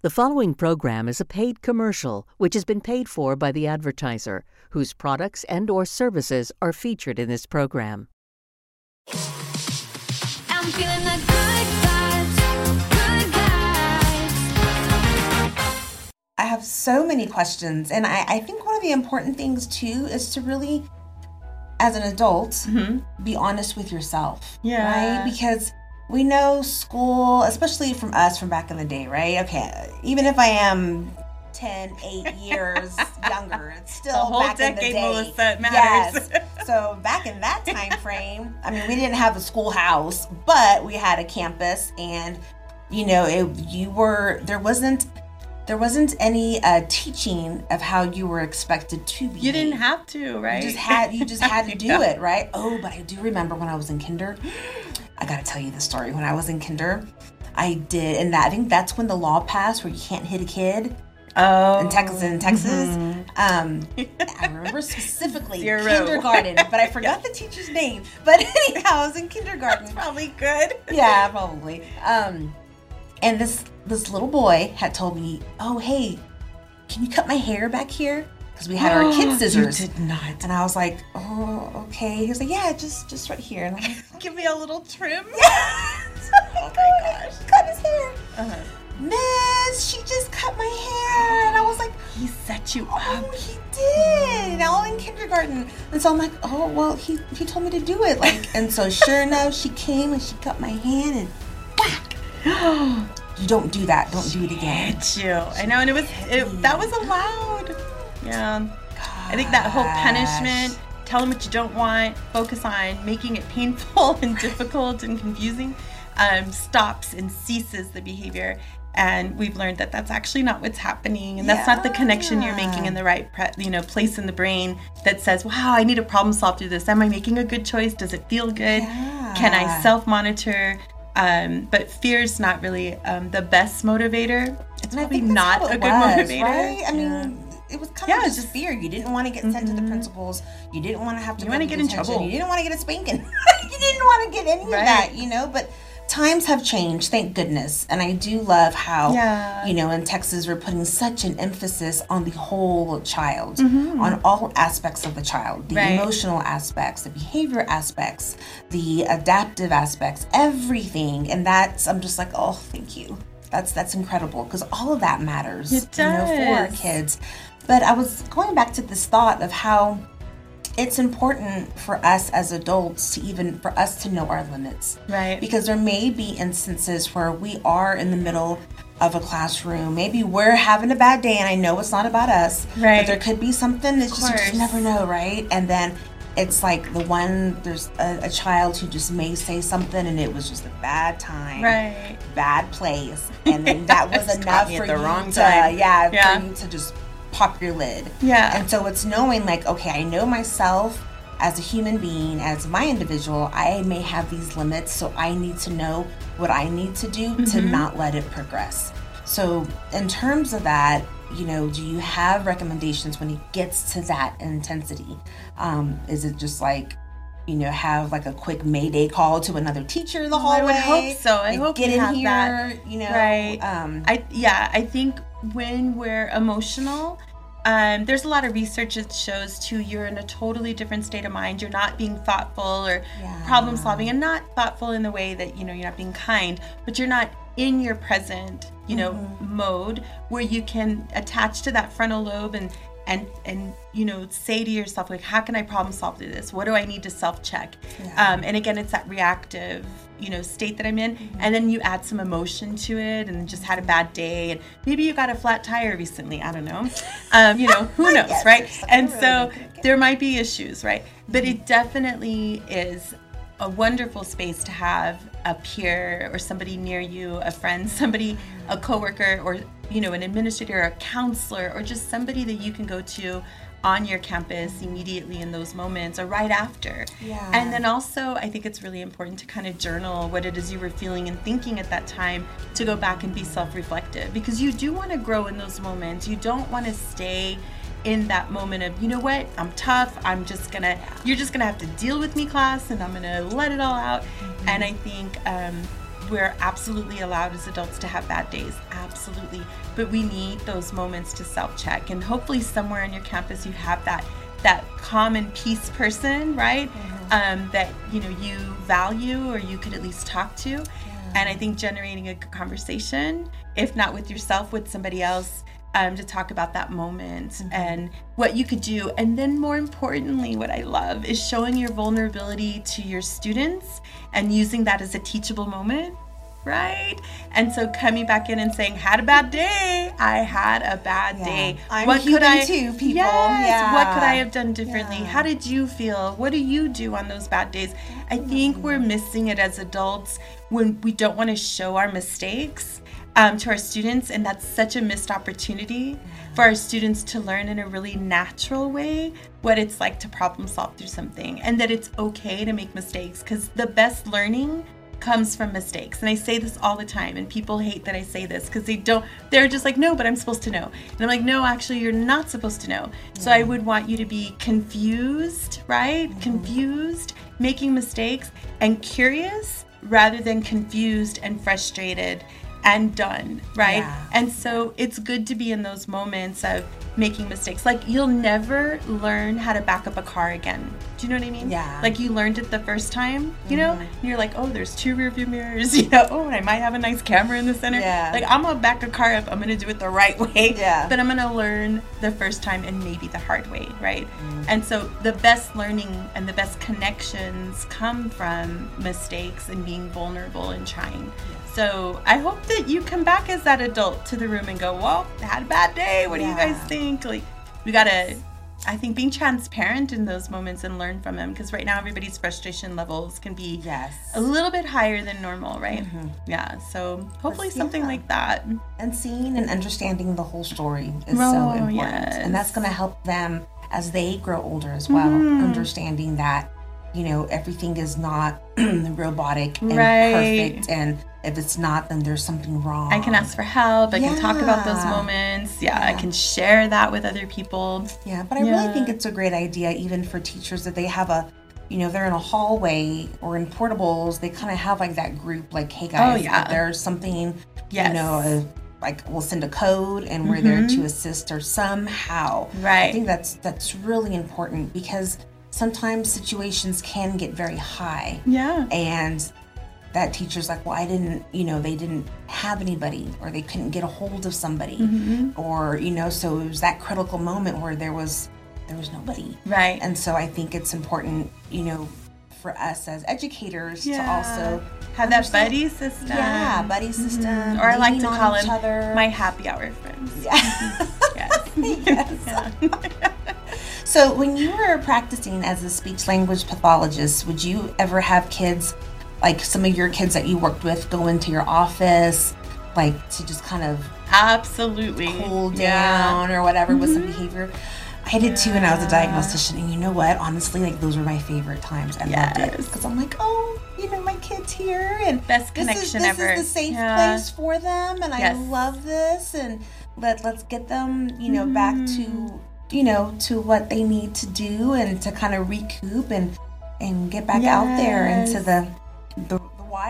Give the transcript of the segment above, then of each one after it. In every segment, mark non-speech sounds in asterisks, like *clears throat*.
The following program is a paid commercial which has been paid for by the advertiser, whose products and or services are featured in this program. I'm feeling the good vibes, good vibes. I have so many questions, and I, I think one of the important things too is to really, as an adult, mm-hmm. be honest with yourself. Yeah. Right? Because we know school, especially from us from back in the day, right? Okay, even if I am 10, 8 *laughs* years younger, it's still The whole back in the day. It matters. Yes. *laughs* So back in that time frame, I mean, we didn't have a schoolhouse, but we had a campus, and you know, it, you were there wasn't there wasn't any uh, teaching of how you were expected to be. You didn't have to, right? You just had you just had to *laughs* do Yeah. it, right? Oh, but I do remember when I was in kinder. I gotta tell you the story. When I was in kinder, I did, and that, I think that's when the law passed where you can't hit a kid Oh, in Texas. In Texas, um, I *laughs* remember specifically Zero. kindergarten, but I forgot the teacher's name. But *laughs* anyhow, I was in kindergarten. probably good. yeah, probably. Um, and this this little boy had told me, "Oh, hey, can you cut my hair back here?" Because we had our *gasps* kid scissors. You did not. And I was like, "Oh, okay." He was like, "Yeah, just just right here." And I'm like, *laughs* Give me a little trim. *laughs* "Oh my *laughs* gosh, cut his hair." Uh-huh. Miss, she just cut my hair, and I was like, He set you "Oh, up. he did!" All in kindergarten, and so I'm like, "Oh, well, he he told me to do it." Like, and so sure enough, she came and she cut my hand and whack. *gasps* You don't do that. Don't do it again. Hit you. I know, and it was it, that was allowed. Yeah. I think that whole punishment, tell them what you don't want, focus on making it painful and *laughs* difficult and confusing, um, stops and ceases the behavior. And we've learned that that's actually not what's happening, and that's not the connection you're making in the right, pre- you know, place in the brain that says, "Wow, I need to problem solve through this. Am I making a good choice? Does it feel good? Can I self monitor?" Um, but is not really um, the best motivator. It's And probably not a good was, motivator. Right? I Yeah. It was kind Yeah, of just just- fear. You didn't want to get sent to the principals. You didn't want to have to. You want to get in trouble. You didn't want to get a spanking. *laughs* you didn't want to get any of that, you know. But times have changed, thank goodness. And I do love how, Yeah. you know, in Texas we're putting such an emphasis on the whole child, Mm-hmm. on all aspects of the child, the Right. emotional aspects, the behavior aspects, the adaptive aspects, everything. And that's I'm just like, oh, thank you. That's that's incredible because all of that matters, It you know, for our kids. But I was going back to this thought of how it's important for us as adults to even for us to know our limits. Right. Because there may be instances where we are in the middle of a classroom. Maybe we're having a bad day and I know it's not about us. Right. But there could be something that's just you just never know, right? And then it's like the one there's a, a child who just may say something and it was just a bad time Right. bad place, *laughs* and then that was enough for you wrong to, time. yeah, Yeah. for you to just pop your lid. Yeah. And so it's knowing like, okay, I know myself as a human being, as my individual, I may have these limits, so I need to know what I need to do to Mm-hmm. not let it progress. So in terms of that, you know, do you have recommendations when it gets to that intensity? Um, is it just like you know, have like a quick mayday call to another teacher in the hallway? I would hope so. I Like, hope get in have here. that. You know, Right. Um, I yeah, I think when we're emotional, um, there's a lot of research that shows too you're in a totally different state of mind. You're not being thoughtful or Yeah. problem solving, and not thoughtful in the way that you know you're not being kind, but you're not in your present, you know, Mm-hmm. mode where you can attach to that frontal lobe and and and you know say to yourself like how can i problem solve through this? What do i need to self check um, and again it's that reactive you know state that i'm in Mm-hmm. and then you add some emotion to it and just had a bad day and maybe you got a flat tire recently i don't know. *laughs* Um, you know who knows Yes, right? and really so there might be issues right? But it definitely is a wonderful space to have a peer or somebody near you, a friend, *laughs* somebody, a coworker, or you know, an administrator, a counselor, or just somebody that you can go to on your campus immediately in those moments or right after. Yeah. And then also, I think it's really important to kind of journal what it is you were feeling and thinking at that time to go back and be self reflective because you do want to grow in those moments. You don't want to stay in that moment of, you know what, I'm tough. I'm just gonna, you're just gonna have to deal with me, class, and I'm gonna let it all out. And I think, um, we're absolutely allowed as adults to have bad days, absolutely. But we need those moments to self-check, and hopefully somewhere on your campus you have that that common peace person, right? Um, that you know you value or you could at least talk to. And I think generating a conversation, if not with yourself, with somebody else, um, to talk about that moment and what you could do. And then, more importantly, what I love is showing your vulnerability to your students and using that as a teachable moment. Right? And so coming back in and saying, had a bad day. I had a bad Yeah. day. I'm human too, people. Yes. What could I have done differently? Yeah. How did you feel? What do you do on those bad days? I think we're missing it as adults when we don't want to show our mistakes um, to our students, and that's such a missed opportunity for our students to learn in a really natural way what it's like to problem solve through something, and that it's okay to make mistakes because the best learning comes from mistakes. And I say this all the time, and people hate that I say this because they don't, they're just like, no, but I'm supposed to know. And I'm like, no, actually, you're not supposed to know. So I would want you to be confused, right? Confused, making mistakes, and curious rather than confused and frustrated and done, right? Yeah. And so it's good to be in those moments of making mistakes. Like you'll never learn how to back up a car again. Do you know what I mean? Yeah. Mm-hmm. Like you learned it the first time, you know? And you're like, oh, there's two rear view mirrors, *laughs* you know? Oh, and I might have a nice camera in the center. Yeah. Like I'm gonna back a car up, I'm gonna do it the right *laughs* way. Yeah. But I'm gonna learn the first time and maybe the hard way, right? Mm-hmm. And so the best learning and the best connections come from mistakes and being vulnerable and trying. So I hope that you come back as that adult to the room and go, well, I had a bad day. What do you guys Yeah. Think? Like, we gotta, I think, being transparent in those moments and learn from them because right now everybody's frustration levels can be Yes. a little bit higher than normal, right? Yeah. So hopefully something like that. and seeing and understanding the whole story is Oh, so important yes. and that's going to help them as they grow older as well Mm-hmm. understanding that you know everything is not *clears throat* robotic and Right. perfect and if it's not then there's something wrong I can ask for help. I can talk about those moments. Yeah, I can share that with other people. yeah but i really think it's a great idea even for teachers that they have a you know they're in a hallway or in portables they kind of have like that group like hey guys Oh, yeah. if there's something Yes. you know uh, like we'll send a code and we're there to assist or somehow Right. i Mm-hmm. Think that's that's really important because sometimes situations can get very high Yeah. and that teacher's like well i didn't you know they didn't have anybody or they couldn't get a hold of somebody Mm-hmm. or you know so it was that critical moment where there was there was nobody Right. and so i think it's important you know for us as educators to also have that buddy system. yeah buddy system Mhm. Or I like to call each them my happy hour friends. yeah *laughs* Yes. *laughs* yes. So, when you were practicing as a speech language pathologist, would you ever have kids, like some of your kids that you worked with, go into your office, like to just kind of Absolutely. cool Yeah. Mm-hmm. down or whatever with some behavior? I did too when I was a diagnostician, and you know what? Honestly, like those were my favorite times. I loved it because I'm like, oh, you know, my kid's here, and Best this is this ever. is the safe Yeah. place for them, and Yes. I love this, and let let's get them, you know, back to you know to what they need to do, and to kind of recoup and and get back out there into Yes. the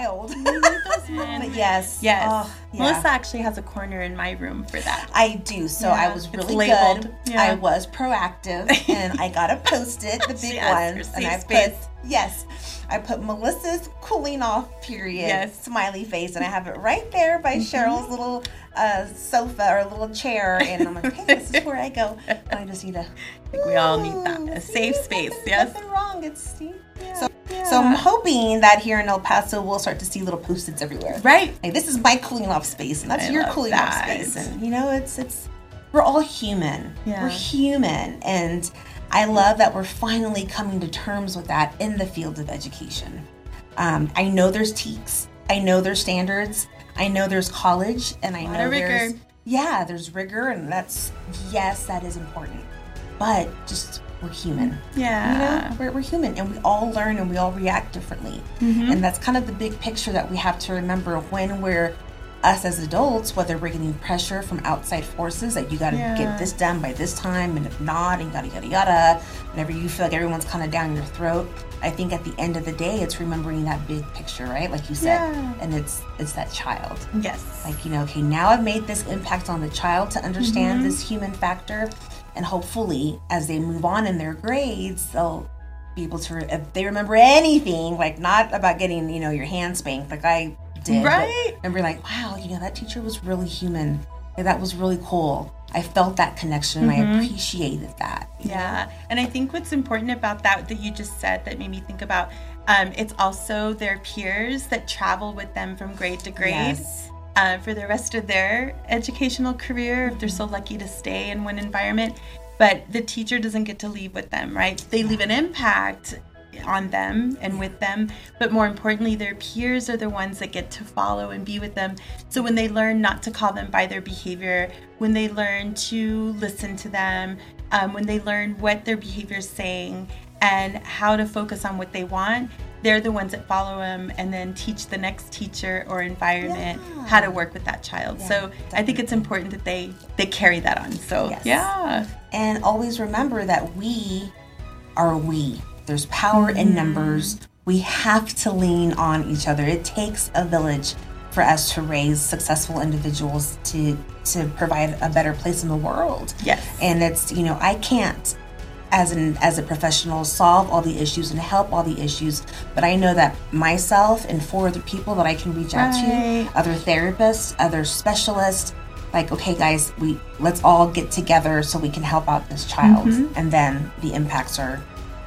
wild. *laughs* but yes, Yes. oh, yeah. Melissa actually has a corner in my room for that. I do. So I Yeah, was it's really good. Yeah. I was proactive *laughs* and I got a post-it, the big ones, and I space. put yes, I put Melissa's cooling off period Yes. smiley face, and I have it right there by Sheryl's little uh, sofa or little chair, and I'm like, hey, this is where I go. *laughs* I just need a. I think we all need that. A safe space. Nothing, Yes. nothing wrong. It's see. So, so I'm hoping that here in El Paso we'll start to see little post-its everywhere. Right. Like this is my cooling off space, and that's I your cooling off space, and you know, it's it's we're all human. Yeah. We're human, and I love that we're finally coming to terms with that in the field of education. Um, I know there's TEKS, I know there's standards, I know there's college, and I know there's yeah, there's rigor, and that's yes, that is important. But just we're human. Yeah. You know, we're, we're human and we all learn and we all react differently. Mm-hmm. And that's kind of the big picture that we have to remember when we're us as adults, whether we're getting pressure from outside forces that you got to Yeah. get this done by this time, and if not, and yada yada yada. Whenever you feel like everyone's kind of down your throat, I think at the end of the day, it's remembering that big picture, right? Like you said, Yeah. and it's it's that child. Yes. Like you know, okay, now I've made this impact on the child to understand Mm-hmm. this human factor, and hopefully, as they move on in their grades, they'll be able to, if they remember anything, like not about getting you know your hand spanked, like I did, Right. Remember, like, wow, you know, that teacher was really human. Like, that was really cool. I felt that connection and Mm-hmm. I appreciated that. you know? Yeah, and I think what's important about that that you just said that made me think about, um, it's also their peers that travel with them from grade to grade Yes. Uh, for the rest of their educational career if they're so lucky to stay in one environment. But the teacher doesn't get to leave with them, right? They leave an impact on them and with them, but more importantly, their peers are the ones that get to follow and be with them. So when they learn not to call them by their behavior, when they learn to listen to them, um, when they learn what their behavior is saying and how to focus on what they want, they're the ones that follow them and then teach the next teacher or environment how to work with that child. so I think it's important that they they carry that on. So Yes. yeah, And always remember that we are we. There's power in mm-hmm. numbers. We have to lean on each other. It takes a village for us to raise successful individuals to to provide a better place in the world. Yes. And it's, you know, I can't as an as a professional solve all the issues and help all the issues, but I know that myself and four other people that I can reach out Right. to, other therapists, other specialists, like okay guys, we let's all get together so we can help out this child Mm-hmm. and then the impacts are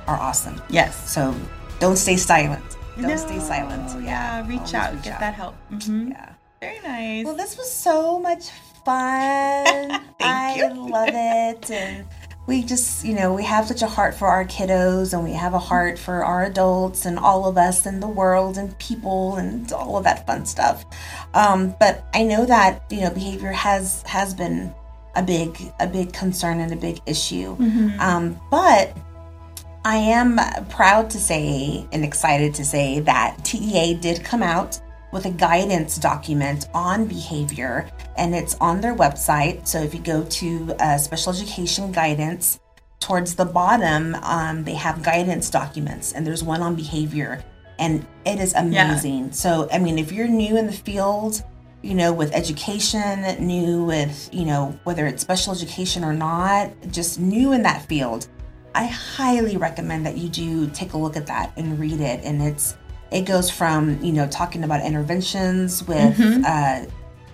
are awesome. yes. So don't stay silent. Don't No, stay silent. Yeah, reach always out, reach get out. that help. mm-hmm. Yeah. Very nice. Well, this was so much fun. *laughs* I you. love it. *laughs* And we just, you know, we have such a heart for our kiddos and we have a heart for our adults and all of us and the world and people and all of that fun stuff. Um, but I know that, you know, behavior has has been a big a big concern and a big issue. Um, but I am proud to say and excited to say that TEA did come out with a guidance document on behavior, and it's on their website. So if you go to uh, special education guidance, towards the bottom, um, they have guidance documents, and there's one on behavior, and it is amazing. So, I mean, if you're new in the field, you know, with education, new with, you know, whether it's special education or not, just new in that field, I highly recommend that you do take a look at that and read it. And it's it goes from you know talking about interventions with uh,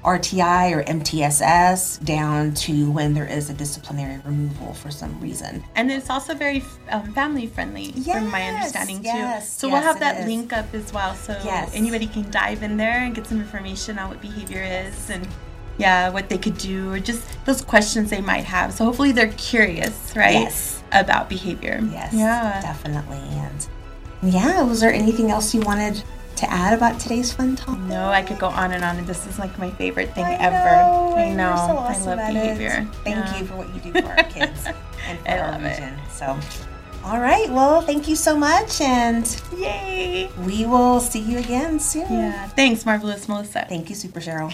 RTI or MTSS down to when there is a disciplinary removal for some reason. And it's also very um, family friendly, from my understanding yes, too. So we'll have that is. link up as well, so Yes. anybody can dive in there and get some information on what behavior is and yeah, what they could do or just those questions they might have. So hopefully they're curious, right? Yes. About behavior. Yes, Yeah. definitely. And yeah, was there anything else you wanted to add about today's fun talk? No, I could go on and on, and this is like my favorite thing I ever. know, I know. so awesome I love behavior. It. Thank Yeah. you for what you do for our *laughs* kids and for I our love it. region. So, all right. Well, thank you so much, and Yay! we will see you again soon. Yeah. Thanks, marvelous Melissa. Thank you, Super Sheryl.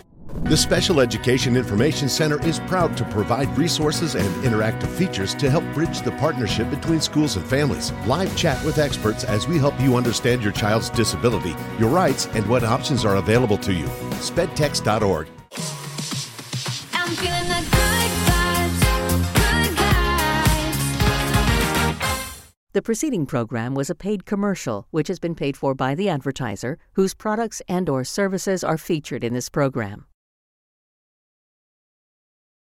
*laughs* The Special Education Information Center is proud to provide resources and interactive features to help bridge the partnership between schools and families. Live chat with experts as we help you understand your child's disability, your rights, and what options are available to you. SPEDTex.org. I'm feeling the good vibes, good vibes. The preceding program was a paid commercial which has been paid for by the advertiser whose products and or services are featured in this program.